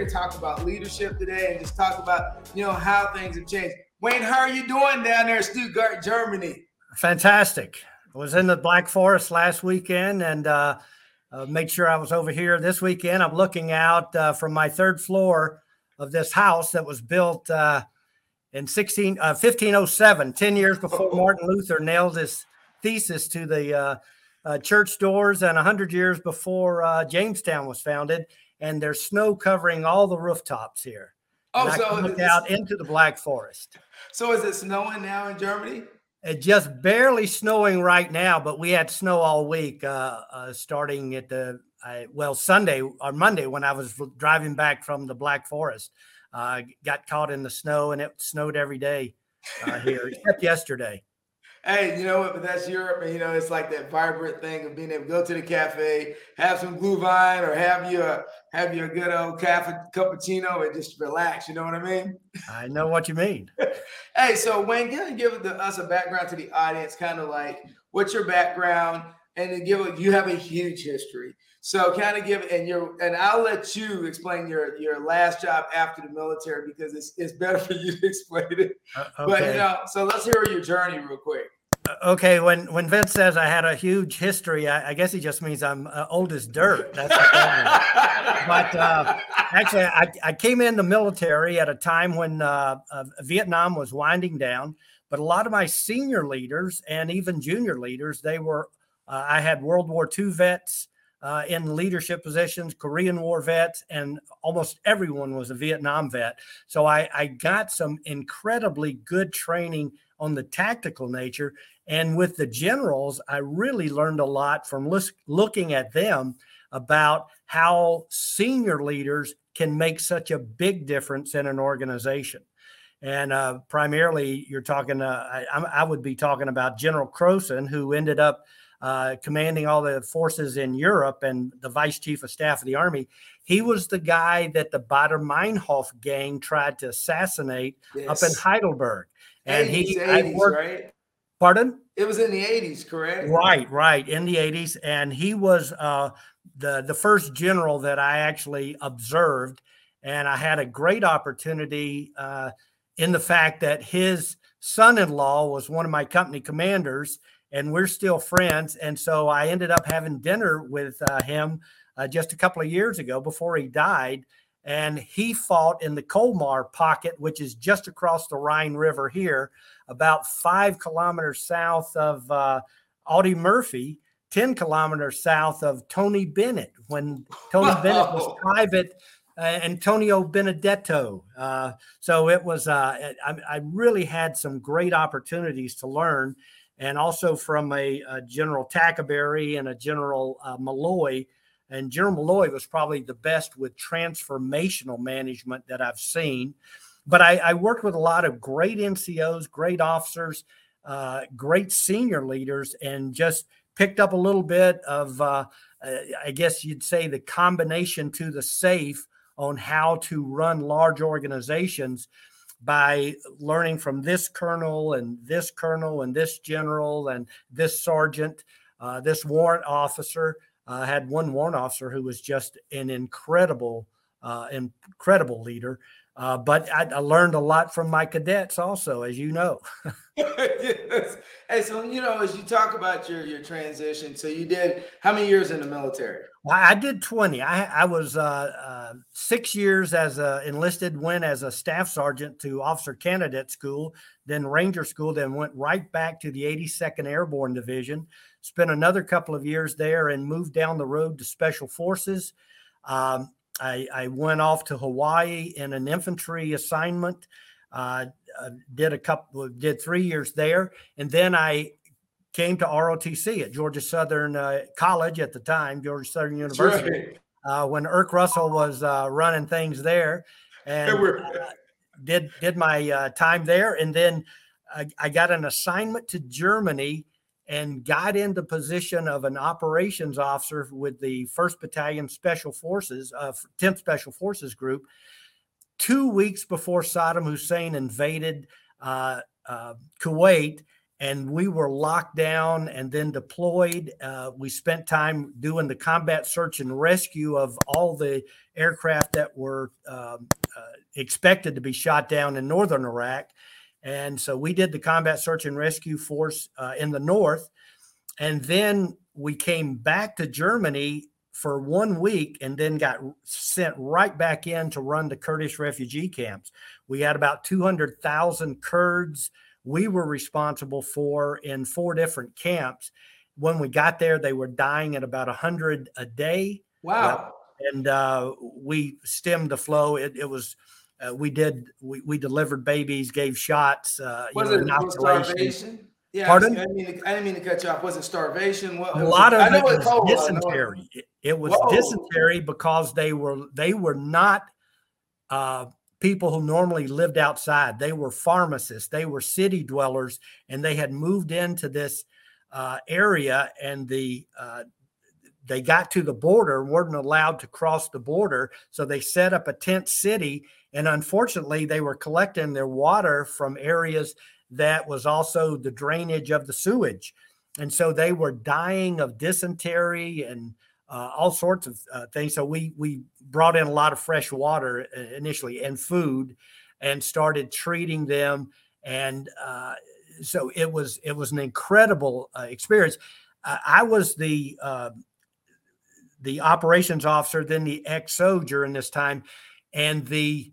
here to talk about leadership today and just talk about you know how things have changed. Wayne, how are you doing down there in Stuttgart, Germany? Fantastic. I was in the Black Forest last weekend and uh, uh, made sure I was over here this weekend. I'm looking out uh, from my third floor of this house that was built uh, in 16, 1507, uh, 10 years before Martin Luther nailed his thesis to the uh, uh, church doors, and 100 years before uh, Jamestown was founded. And there's snow covering all the rooftops here. Oh, and so I look out into the Black Forest. So is it snowing now in Germany? It's just barely snowing right now, but we had snow all week, uh, uh, starting at the well Sunday or Monday when I was driving back from the Black Forest. Uh, got caught in the snow, and it snowed every day uh, here, except yesterday. Hey, you know what? But that's Europe, and you know it's like that vibrant thing of being able to go to the cafe, have some glühwein, or have you a have you a good old cafe cappuccino, and just relax. You know what I mean? I know what you mean. hey, so Wayne, can you give the, us a background to the audience, kind of like what's your background, and then give you have a huge history. So kind of give and your and I'll let you explain your your last job after the military because it's it's better for you to explain it. Uh, okay. But you know, so let's hear your journey real quick. Uh, okay, when when Vince says I had a huge history, I, I guess he just means I'm uh, old as dirt. That's but uh, actually, I, I came in the military at a time when uh, uh, Vietnam was winding down. But a lot of my senior leaders and even junior leaders, they were. I had World War II vets uh, in leadership positions, Korean War vets, and almost everyone was a Vietnam vet. So I, I got some incredibly good training on the tactical nature. And with the generals, I really learned a lot from lis- looking at them about how senior leaders can make such a big difference in an organization. And uh, primarily, you're talking, uh, I, I, would be talking about General Kroesen, who ended up uh, commanding all the forces in Europe and the vice chief of staff of the army. He was the guy that the Baader Meinhof gang tried to assassinate yes. up in Heidelberg. And 80s, he 80s, worked, right? Pardon? It was in the 80s, correct? Right, right, in the 80s. And he was uh, the, the first general that I actually observed. And I had a great opportunity uh, in the fact that his son in law was one of my company commanders and we're still friends. And so I ended up having dinner with uh, him uh, just a couple of years ago before he died. And he fought in the Colmar pocket, which is just across the Rhine River here, about five kilometers south of uh, Audie Murphy, 10 kilometers south of Tony Bennett, when Tony Bennett was private. Uh, Antonio Benedetto. Uh, so it was, uh, I, I, really had some great opportunities to learn and also from a, a General Tackaberry and a General uh, Malloy. And General Malloy was probably the best with transformational management that I've seen. But I, I worked with a lot of great NCOs, great officers, uh, great senior leaders, and just picked up a little bit of, uh, uh I guess you'd say, the combination to the safe on how to run large organizations by learning from this colonel and this colonel and this general and this sergeant, uh, this warrant officer. I uh, had one warrant officer who was just an incredible, uh, incredible leader. Uh, but I, I, learned a lot from my cadets also, as you know. yes. Hey, so you know, as you talk about your your transition, so you did how many years in the military? I, I did twenty. I, I was uh, uh, six years as a enlisted, went as a staff sergeant to officer candidate school, then Ranger school, then went right back to the 82nd Airborne Division. Spent another couple of years there and moved down the road to Special Forces. Um, I, I, went off to Hawaii in an infantry assignment. Uh, uh, did a couple, did three years there, and then I came to ROTC at Georgia Southern uh, College at the time, Georgia Southern University, right. Uh, when Erk Russell was uh, running things there, and uh, did did my time there, and then I, I got an assignment to Germany and got into position of an operations officer with the 1st Battalion Special Forces, uh, 10th Special Forces Group, two weeks before Saddam Hussein invaded uh, uh, Kuwait and we were locked down and then deployed. Uh, we spent time doing the combat search and rescue of all the aircraft that were um, uh, expected to be shot down in northern Iraq. And so we did the combat search and rescue force uh, in the north. And then we came back to Germany for one week and then got sent right back in to run the Kurdish refugee camps. We had about 200,000 Kurds we were responsible for in four different camps. When we got there, they were dying at about 100 a day. Wow. and uh, we stemmed the flow. It, it was, uh, we did, we, we delivered babies, gave shots. Uh, was you know, it starvation? Yeah, Pardon? I, mean, I didn't mean to cut you off. Was it starvation? What, a lot of it was dysentery. It, it was Whoa. dysentery because they were they were not uh, people who normally lived outside. They were pharmacists, they were city dwellers, and they had moved into this uh, area and the uh, they got to the border weren't allowed to cross the border. So they set up a tent city and unfortunately they were collecting their water from areas that was also the drainage of the sewage. And so they were dying of dysentery and uh, all sorts of uh, things. So we we brought in a lot of fresh water uh, initially and food, and started treating them. And uh, so it was it was an incredible uh, experience. I was the uh, the operations officer, then the XO during this time, and the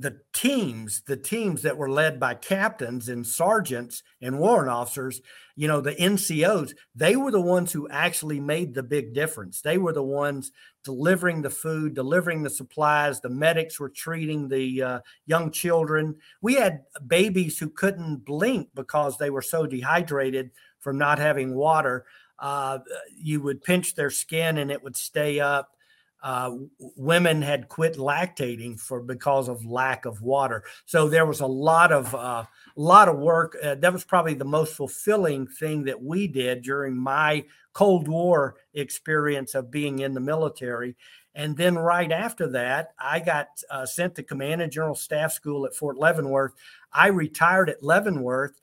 the teams, the teams that were led by captains and sergeants and warrant officers, you know, the NCOs, they were the ones who actually made the big difference. They were the ones delivering the food, delivering the supplies. The medics were treating the uh, young children. We had babies who couldn't blink because they were so dehydrated from not having water. Uh, you would pinch their skin and it would stay up uh, women had quit lactating for because of lack of water. So there was a lot of uh, lot of work. Uh, that was probably the most fulfilling thing that we did during my Cold War experience of being in the military. And then right after that, I got uh, sent to Command and General Staff School at Fort Leavenworth. I retired at Leavenworth,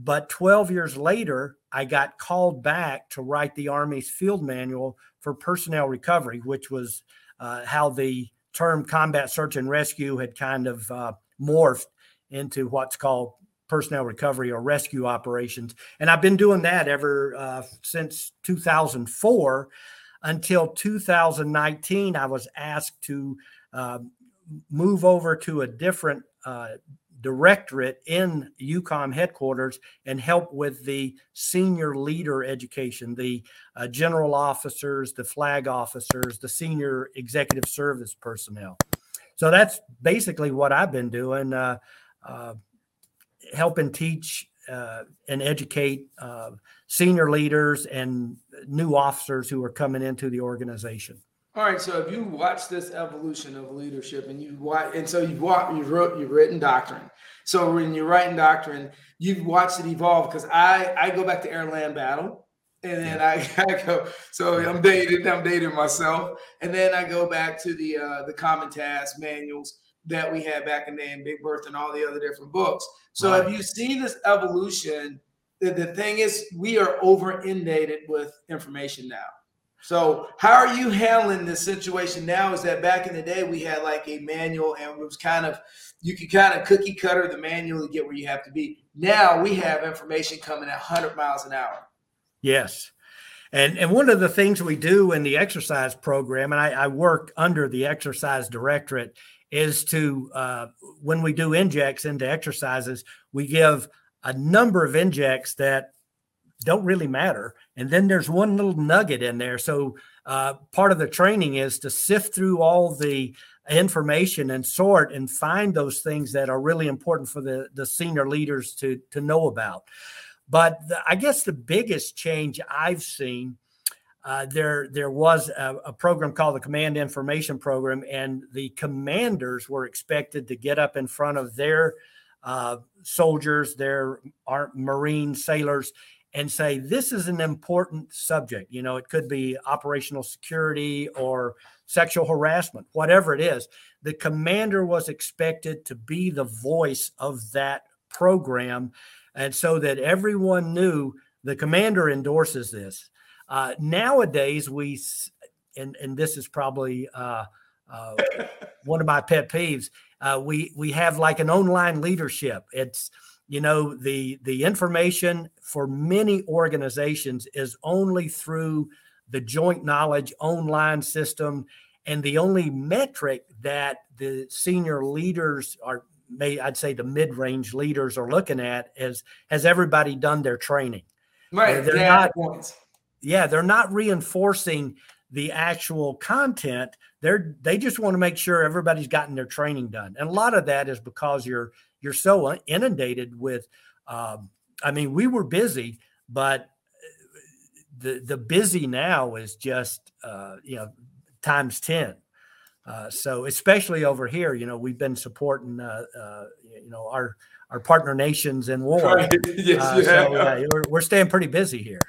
but 12 years later, I got called back to write the Army's field manual for personnel recovery, which was uh, how the term combat search and rescue had kind of uh, morphed into what's called personnel recovery or rescue operations. And I've been doing that ever uh, since 2004 until 2019. I was asked to uh, move over to a different uh, directorate in EUCOM headquarters and help with the senior leader education, the uh, general officers, the flag officers, the senior executive service personnel. So that's basically what I've been doing, uh, uh, helping teach uh, and educate uh, senior leaders and new officers who are coming into the organization. All right, so if you watch this evolution of leadership, and you watch, and so you've watched, you've wrote, you've written doctrine. So when you're writing doctrine, you've watched it evolve. Because I, I go back to air land battle, and then I, I go. So I'm dated, I'm dating myself, and then I go back to the uh, the common task manuals that we had back in the day in Big Birth, and all the other different books. So right. if you see this evolution, the, the thing is, we are over inundated with information now. So, how are you handling this situation now? Is that back in the day we had like a manual and it was kind of you could kind of cookie cutter the manual to get where you have to be. Now we have information coming at 100 miles an hour. Yes. And, and one of the things we do in the exercise program, and I, I work under the exercise directorate, is to, uh, when we do injects into exercises, we give a number of injects that don't really matter. And then there's one little nugget in there. So uh, part of the training is to sift through all the information and sort and find those things that are really important for the, the senior leaders to, to know about. But the, I guess the biggest change I've seen, uh, there there was a, a, program called the Command Information Program, and the commanders were expected to get up in front of their uh, soldiers, their Marine sailors, and say, This is an important subject. You know, it could be operational security or sexual harassment, whatever it is. The commander was expected to be the voice of that program. And so that everyone knew the commander endorses this. Uh, nowadays, we, and, and this is probably uh, uh, one of my pet peeves, uh, we we have like an online leadership. It's you know the the information for many organizations is only through the joint knowledge online system. And the only metric that the senior leaders are may i'd say the mid-range leaders are looking at is has everybody done their training? Right they're yeah, not yeah they're not reinforcing the actual content. They're they just want to make sure everybody's gotten their training done. And a lot of that is because you're you're so inundated with um, i mean we were busy but uh, the the busy now is just uh, you know times 10 uh, so especially over here you know we've been supporting uh, uh you know our our partner nations in war. Right. yes, uh, so we're, we're staying pretty busy here.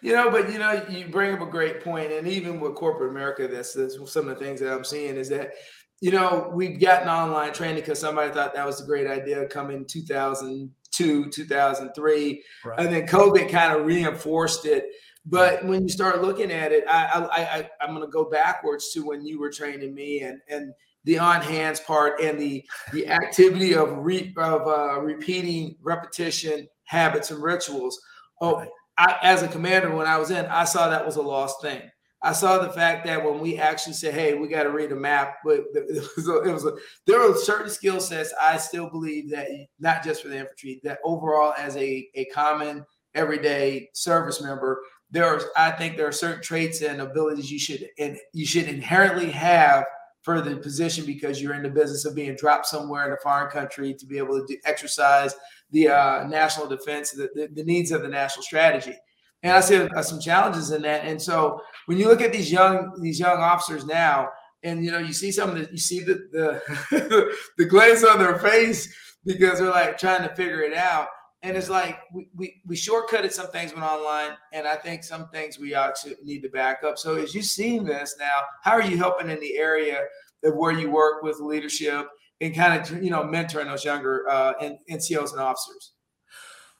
You know, but you know, you bring up a great point, and even with corporate America, that's, that's some of the things that I'm seeing is that you know we've gotten online training because somebody thought that was a great idea coming 2002, 2003, right. and then COVID kind of reinforced it. But when you start looking at it, I, I, I I'm going to go backwards to when you were training me, and and the on hands part and the the activity of re, of uh, repeating repetition habits and rituals. Oh. I, as a commander, when I was in, I saw that was a lost thing. I saw the fact that when we actually said, "Hey, we got to read a map," but it was, a, it was a, there are certain skill sets I still believe that not just for the infantry, that overall as a a common everyday service member, there are I think there are certain traits and abilities you should and you should inherently have for the position because you're in the business of being dropped somewhere in a foreign country to be able to do, exercise the uh, national defense, the, the, the, needs of the national strategy. And I see uh, some challenges in that. And so when you look at these young these young officers now, and you know you see some of the you see the the, the glaze on their face because they're like trying to figure it out. And it's like we, we, we shortcutted some things when online, and I think some things we ought to need to back up. So as you've seen this now, how are you helping in the area of where you work with leadership and kind of you know mentoring those younger uh, NCOs and officers?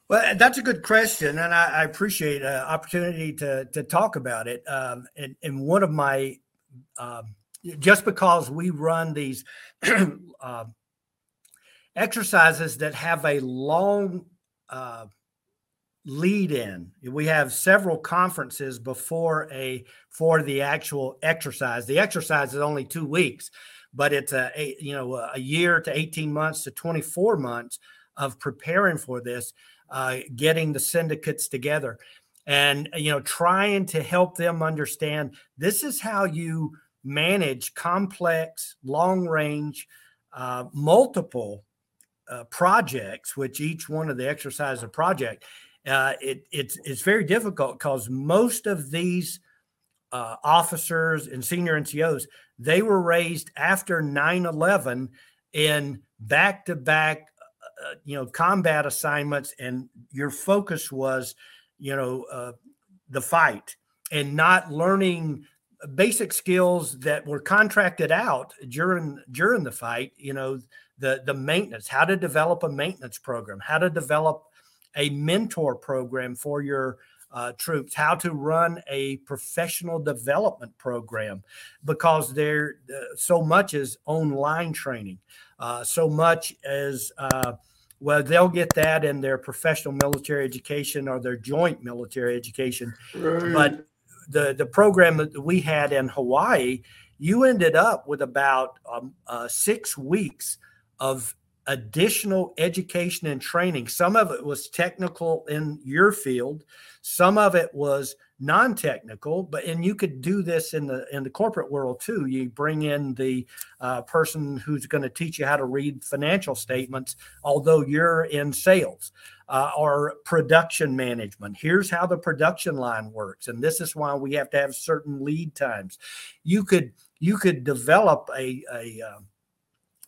Well, that's a good question, and I, I appreciate an opportunity to to talk about it. Um, and, and one of my uh, just because we run these uh, exercises that have a long uh, lead in, we have several conferences before a for the actual exercise. The exercise is only two weeks, but it's a, a you know a year to 18 months to 24 months of preparing for this uh, getting the syndicates together and you know trying to help them understand this is how you manage complex long range uh, multiple uh, projects which each one of the exercise a project uh, it, it's it's very difficult because most of these uh, officers and senior NCOs they were raised after 9-11 in back-to-back uh, you know combat assignments and your focus was you know uh, the fight and not learning basic skills that were contracted out during during the fight you know the the maintenance how to develop a maintenance program how to develop a mentor program for your uh, troops, how to run a professional development program, because there uh, so much is online training, uh, so much as well they'll get that in their professional military education or their joint military education, right. but the the program that we had in Hawaii, you ended up with about um, uh, six weeks of additional education and training. Some of it was technical in your field, some of it was non-technical, but and you could do this in the in the corporate world too. You bring in the uh, person who's going to teach you how to read financial statements, although you're in sales uh, or production management. Here's how the production line works, and this is why we have to have certain lead times. You could you could develop a a uh,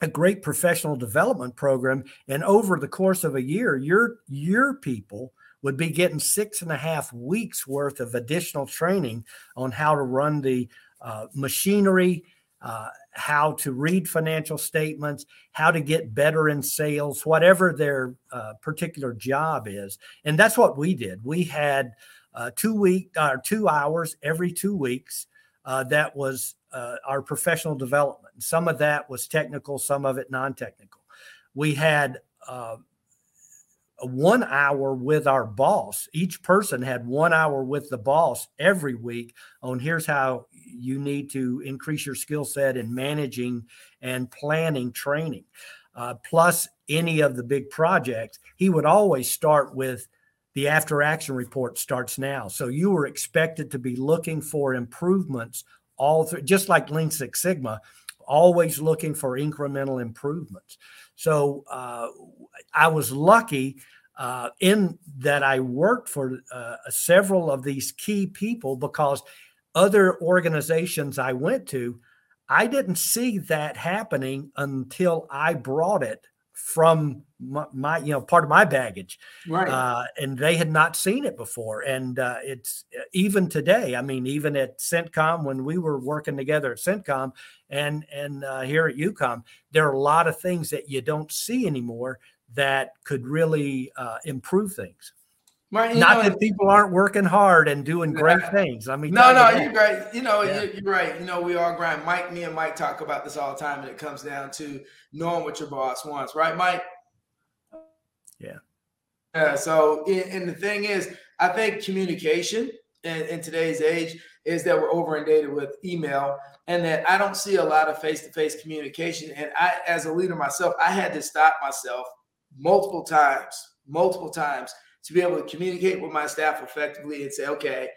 a great professional development program. And over the course of a year, your your people would be getting six and a half weeks worth of additional training on how to run the uh, machinery, uh, how to read financial statements, how to get better in sales, whatever their uh, particular job is. And that's what we did. We had uh, two week or uh, two hours every two weeks. Uh, that was our professional development. Some of that was technical, some of it non-technical. We had one hour with our boss. Each person had one hour with the boss every week on here's how you need to increase your skill set in managing and planning training. Uh, plus any of the big projects, he would always start with the after action report starts now. So you were expected to be looking for improvements all through, just like Lean Six Sigma, always looking for incremental improvements. So uh, I was lucky uh, in that I worked for uh, several of these key people because other organizations I went to, I didn't see that happening until I brought it from my, my, you know part of my baggage right. uh, and they had not seen it before. And uh, it's uh, even today i mean even at centcom when we were working together at centcom and and uh, here at EUCOM there are a lot of things that you don't see anymore that could really uh, improve things Not know, that people aren't working hard and doing great things. I mean, no, no, you're right. You know, yeah. you're, you're, right. You know, we all grind. Mike, me and Mike talk about this all the time, and it comes down to knowing what your boss wants, right, Mike? Yeah. Yeah. So, and the thing is, I think communication in, in today's age is that we're over inundated with email, and that I don't see a lot of face-to-face communication. And I, as a leader myself, I had to stop myself multiple times, multiple times to be able to communicate with my staff effectively and say, okay,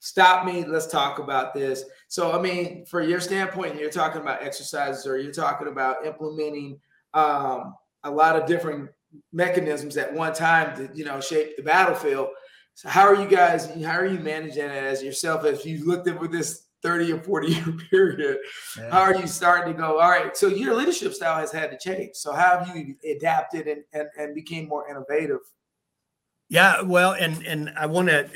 stop me, let's talk about this. So, I mean, for your standpoint, you're talking about exercises or you're talking about implementing um, a lot of different mechanisms at one time to, you know, shape the battlefield. So how are you guys, how are you managing it as yourself as you looked over this 30 or 40 year period? Yeah. How are you starting to go, all right, so your leadership style has had to change. So how have you adapted and, and, and became more innovative yeah, well, and and I want to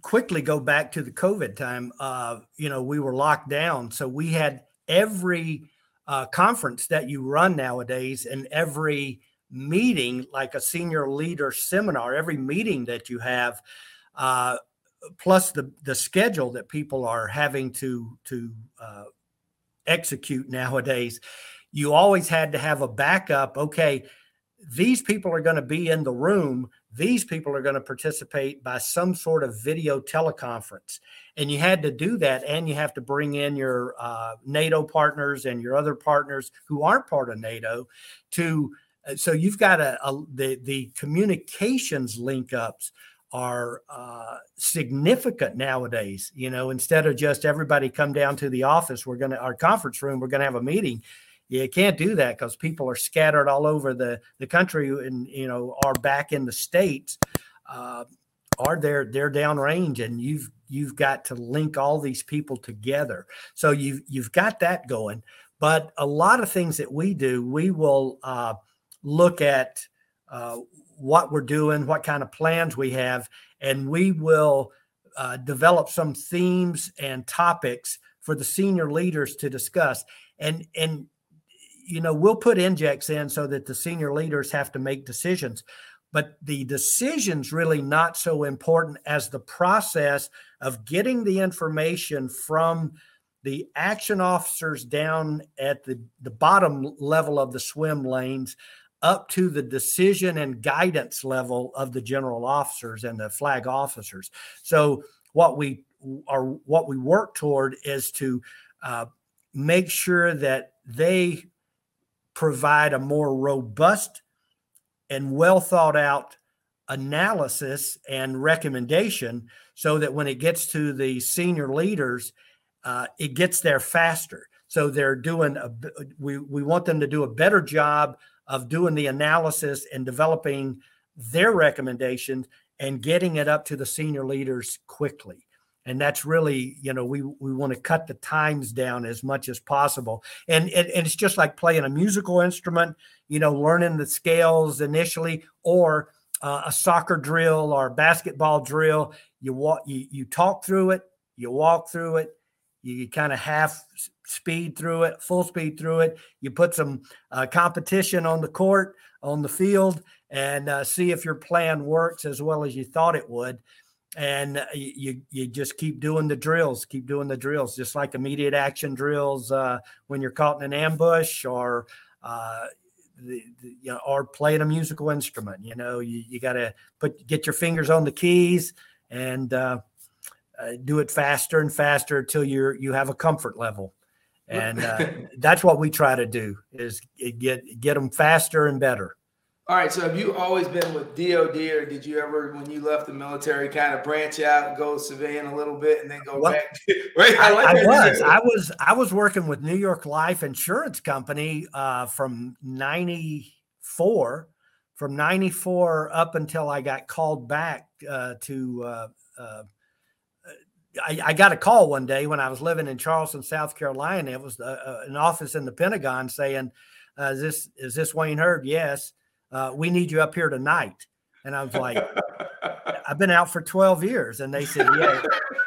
quickly go back to the COVID time. Uh, you know, we were locked down, so we had every uh, conference that you run nowadays, and every meeting, like a senior leader seminar, every meeting that you have, uh, plus the the schedule that people are having to to uh, execute nowadays, you always had to have a backup. Okay, these people are going to be in the room these people are going to participate by some sort of video teleconference. And you had to do that, and you have to bring in your uh, NATO partners and your other partners who aren't part of NATO to. Uh, so you've got a, a the the communications link ups are uh, significant nowadays. You know, instead of just everybody come down to the office, we're going to our conference room, we're going to have a meeting you can't do that because people are scattered all over the, the country and you know are back in the states uh, are they're they're downrange and you've you've got to link all these people together. So you've you've got that going. But a lot of things that we do we will uh, look at uh, what we're doing what kind of plans we have and we will uh, develop some themes and topics for the senior leaders to discuss. And and you know, we'll put injects in so that the senior leaders have to make decisions. But the decision's really not so important as the process of getting the information from the action officers down at the, the bottom level of the swim lanes up to the decision and guidance level of the general officers and the flag officers. So what we are what we work toward is to uh, make sure that they provide a more robust and well thought out analysis and recommendation so that when it gets to the senior leaders, uh, it gets there faster. So they're doing a, we, we want them to do a better job of doing the analysis and developing their recommendations and getting it up to the senior leaders quickly. And that's really you know we we want to cut the times down as much as possible. And, it's just like playing a musical instrument you know learning the scales initially or uh, a soccer drill or basketball drill. You walk you, you talk through it you walk through it you kind of half speed through it full speed through it. You put some uh, competition on the court on the field and uh, see if your plan works as well as you thought it would and uh, you you just keep doing the drills keep doing the drills just like immediate action drills uh, when you're caught in an ambush or uh, the, the, you know, or playing a musical instrument you know you, you got to put get your fingers on the keys and uh, uh, do it faster and faster until you're you have a comfort level. And uh, that's what we try to do is get get them faster and better all right. So have you always been with DOD, or did you ever, when you left the military, kind of branch out and go civilian a little bit and then go back? right? I, like I was. I was. I was working with New York Life Insurance Company uh, from '94, from '94 up until I got called back uh, to. Uh, uh, I, I, got a call one day when I was living in Charleston, South Carolina. It was uh, uh, an office in the Pentagon saying, "Is this is this Wayne Heard?" Yes uh, we need you up here tonight. And I was like, I've been out for 12 years. And they said, yeah,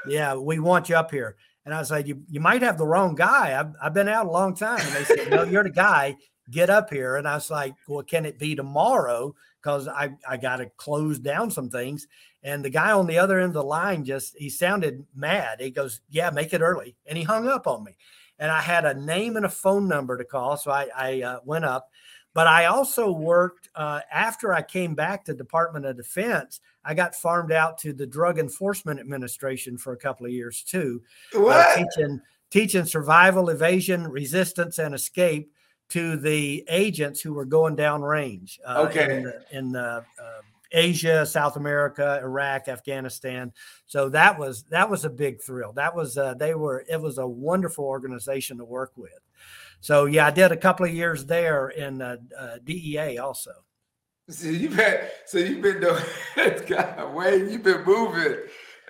yeah, we want you up here. And I was like, you, you might have the wrong guy. I've, I've been out a long time. And they said, no, you're the guy. Get up here. And I was like, well, can it be tomorrow? Because I, I got to close down some things. And the guy on the other end of the line just, he sounded mad. He goes, yeah, make it early. And he hung up on me. And I had a name and a phone number to call. So I, I uh, went up but I also worked uh, after I came back to Department of Defense. I got farmed out to the Drug Enforcement Administration for a couple of years too, uh, teaching teaching survival, evasion, resistance, and escape to the agents who were going down range. Uh, okay. In, the, in the, uh, Asia, South America, Iraq, Afghanistan. So that was that was a big thrill. That was uh, they were it was a wonderful organization to work with. So yeah, I did a couple of years there in uh, uh, DEA also. So you've been so you've been doing, God, Wayne, you've been moving.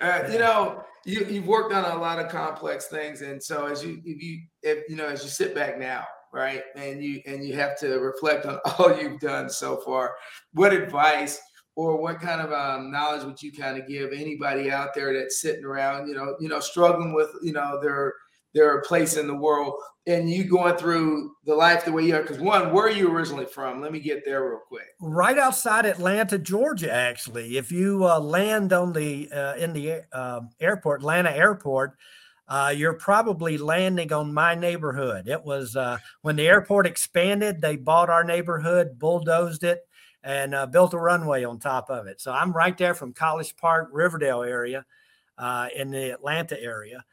Uh, you know, you, you've worked on a lot of complex things, and so as you, if you, if you know, as you sit back now, right, and you and you have to reflect on all you've done so far, what advice or what kind of um, knowledge would you kind of give anybody out there that's sitting around, you know, you know, struggling with, you know, their their place in the world and you going through the life the way you are. Because one where are you originally from? Let me get there real quick. Right outside atlanta georgia actually. If you uh, land on the uh, in the uh, airport atlanta airport uh, you're probably landing on my neighborhood. It was uh, when the airport expanded they bought our neighborhood bulldozed it and uh, built a runway on top of it. So i'm right there from college park riverdale area in the atlanta area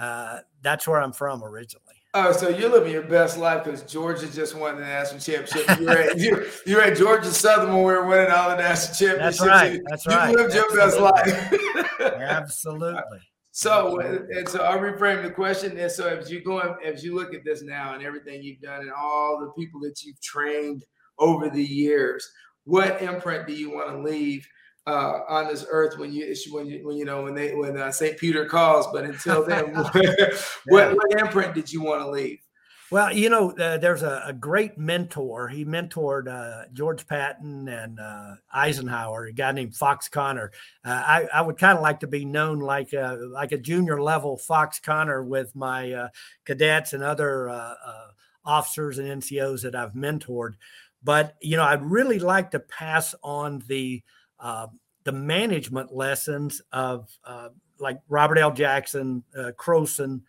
uh, that's where I'm from originally. Oh, so you're living your best life because Georgia just won the national championship. You're at, you're, you're at Georgia Southern when we were winning all the national championships. That's right. That's you, right. You lived Absolutely. your best life. Absolutely. So, and so I'll reframe the question. And so, as you go, as you look at this now and everything you've done and all the people that you've trained over the years, what imprint do you want to leave uh, on this earth when you when you when you know when they when uh, Saint Peter calls. But until then, what, what imprint did you want to leave? Well, you know, uh, there's a, a, great mentor. He mentored uh, George Patton and uh, Eisenhower, a guy named Fox Conner. Uh, I, I, would kind of like to be known like a, like a junior level Fox Conner with my uh, cadets and other uh, officers and NCOs that I've mentored. But, you know, I'd really like to pass on the uh, the management lessons of uh, like Robert L. Jackson, uh, Kroesen,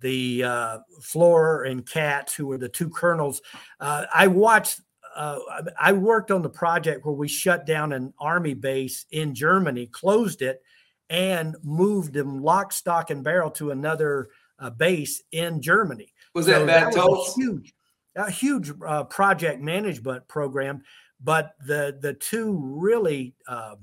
the uh, and Katz, who were the two colonels. Uh, I watched. Uh, I worked on the project where we shut down an army base in Germany, closed it, and moved them lock, stock, and barrel to another uh, base in Germany. Was that so? That was a huge, a huge uh, project management program. But the the two really uh,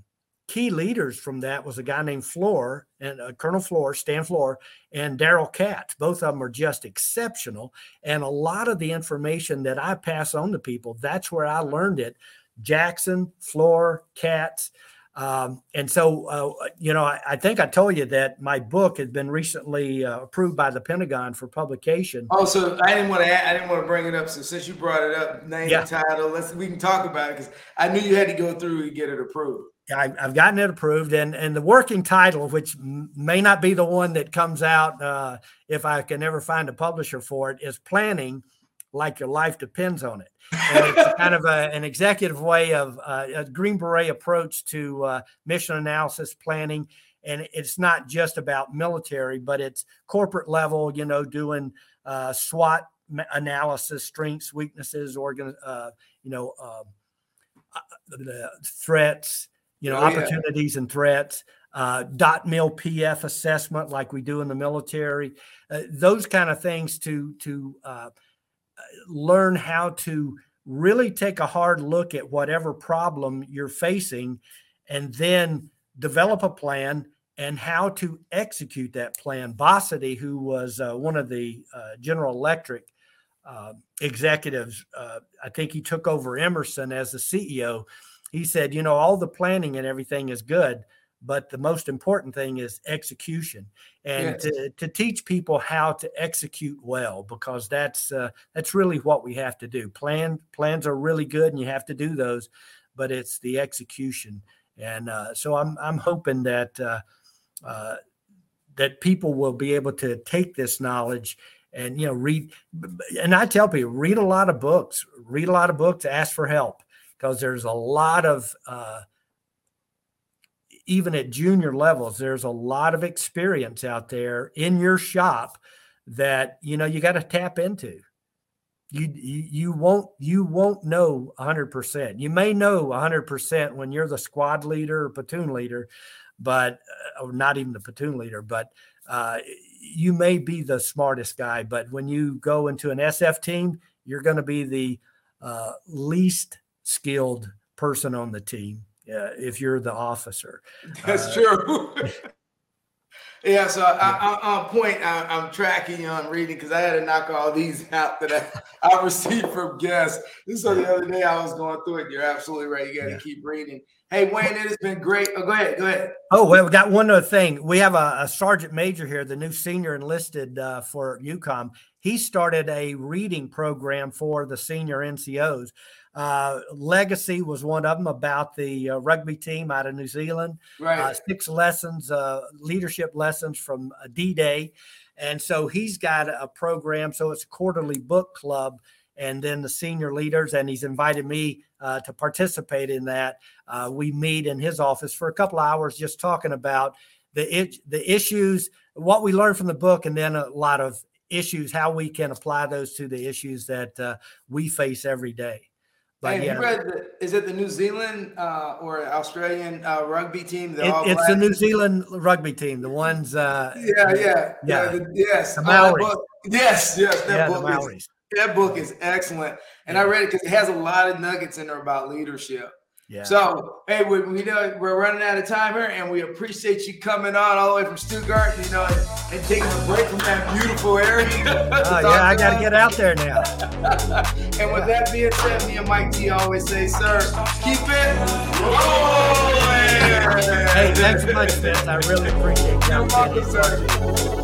key leaders from that was a guy named Flohr and uh, Colonel Flohr, Stan Flohr, and Daryl Katz. Both of them are just exceptional. And a lot of the information that I pass on to people, that's where I learned it. Jackson, Flohr, Katz. Um, and so, uh, you know, I, I, think I told you that my book has been recently uh, approved by the Pentagon for publication. Oh, so I didn't want to. I didn't want to bring it up. So since you brought it up, name yeah. title. Let's we can talk about it because I knew you had to go through and get it approved. I, have gotten it approved, and and the working title, which may not be the one that comes out uh, if I can ever find a publisher for it, is planning like your life depends on it. And it's kind of a, an executive way of uh, a Green Beret approach to uh, mission analysis planning. And it's not just about military, but it's corporate level, you know, doing uh, SWOT analysis, strengths, weaknesses, organ, uh, you know, um, uh, the threats, you know, oh, opportunities yeah. and threats. Uh, DOTMLPF assessment, like we do in the military, uh, those kind of things to to uh, learn how to really take a hard look at whatever problem you're facing and then develop a plan and how to execute that plan. Bossidy, who was uh, one of the uh, General Electric uh, executives, uh, I think he took over Emerson as the CEO. He said, You know, all the planning and everything is good, but the most important thing is execution and yes. to, to teach people how to execute well because that's uh, that's really what we have to do. Plan plans are really good and you have to do those but it's the execution. And uh, so i'm i'm hoping that uh, uh that people will be able to take this knowledge and you know read and i tell people read a lot of books. Read a lot of books ask for help because there's a lot of uh, even at junior levels, there's a lot of experience out there in your shop that you know you got to tap into. You, you you won't you won't know 100%. You may know 100% when you're the squad leader or platoon leader, but uh, or not even the platoon leader, but uh, you may be the smartest guy. But when you go into an SF team, you're going to be the uh, least skilled person on the team uh, if you're the officer. That's uh, true. yeah, so I, I, on point, I, am tracking you on reading because I had to knock all these out that I, I received from guests. This so the other day I was going through it. You're absolutely right. You got to yeah. keep reading. Hey, Wayne, it has been great. Oh, go ahead. Go ahead. Oh, well, we got one other thing. We have a, a sergeant major here, the new senior enlisted uh, for EUCOM. He started a reading program for the senior NCOs. Uh, Legacy was one of them about the uh, rugby team out of New Zealand. Right. Uh, six lessons, uh, leadership lessons from uh, D Day. And so he's got a program. So it's a quarterly book club. And then the senior leaders, and he's invited me uh, to participate in that. we meet in his office for a couple hours just talking about the, it, the issues, what we learned from the book, and then a lot of issues, how we can apply those to the issues that we face every day. But yeah, read the, is it the New Zealand uh, or Australian uh, rugby team? It, it's the New Zealand rugby team. The ones. Uh, yeah, yeah, yeah. The, yes, the Maoris. Book, yes, yes. That yeah, book is that book is excellent, and yeah. I read it because it has a lot of nuggets in there about leadership. Yeah. So, hey, we, we know we're running out of time here, and we appreciate you coming on all the way from Stuttgart, you know, and, and taking a break from that beautiful area. oh, yeah, I got to get out there now. and with that being said, me and Mike T always say, sir, keep it rolling. Hey, thanks so much, Vince. I really appreciate you. You're welcome, sir.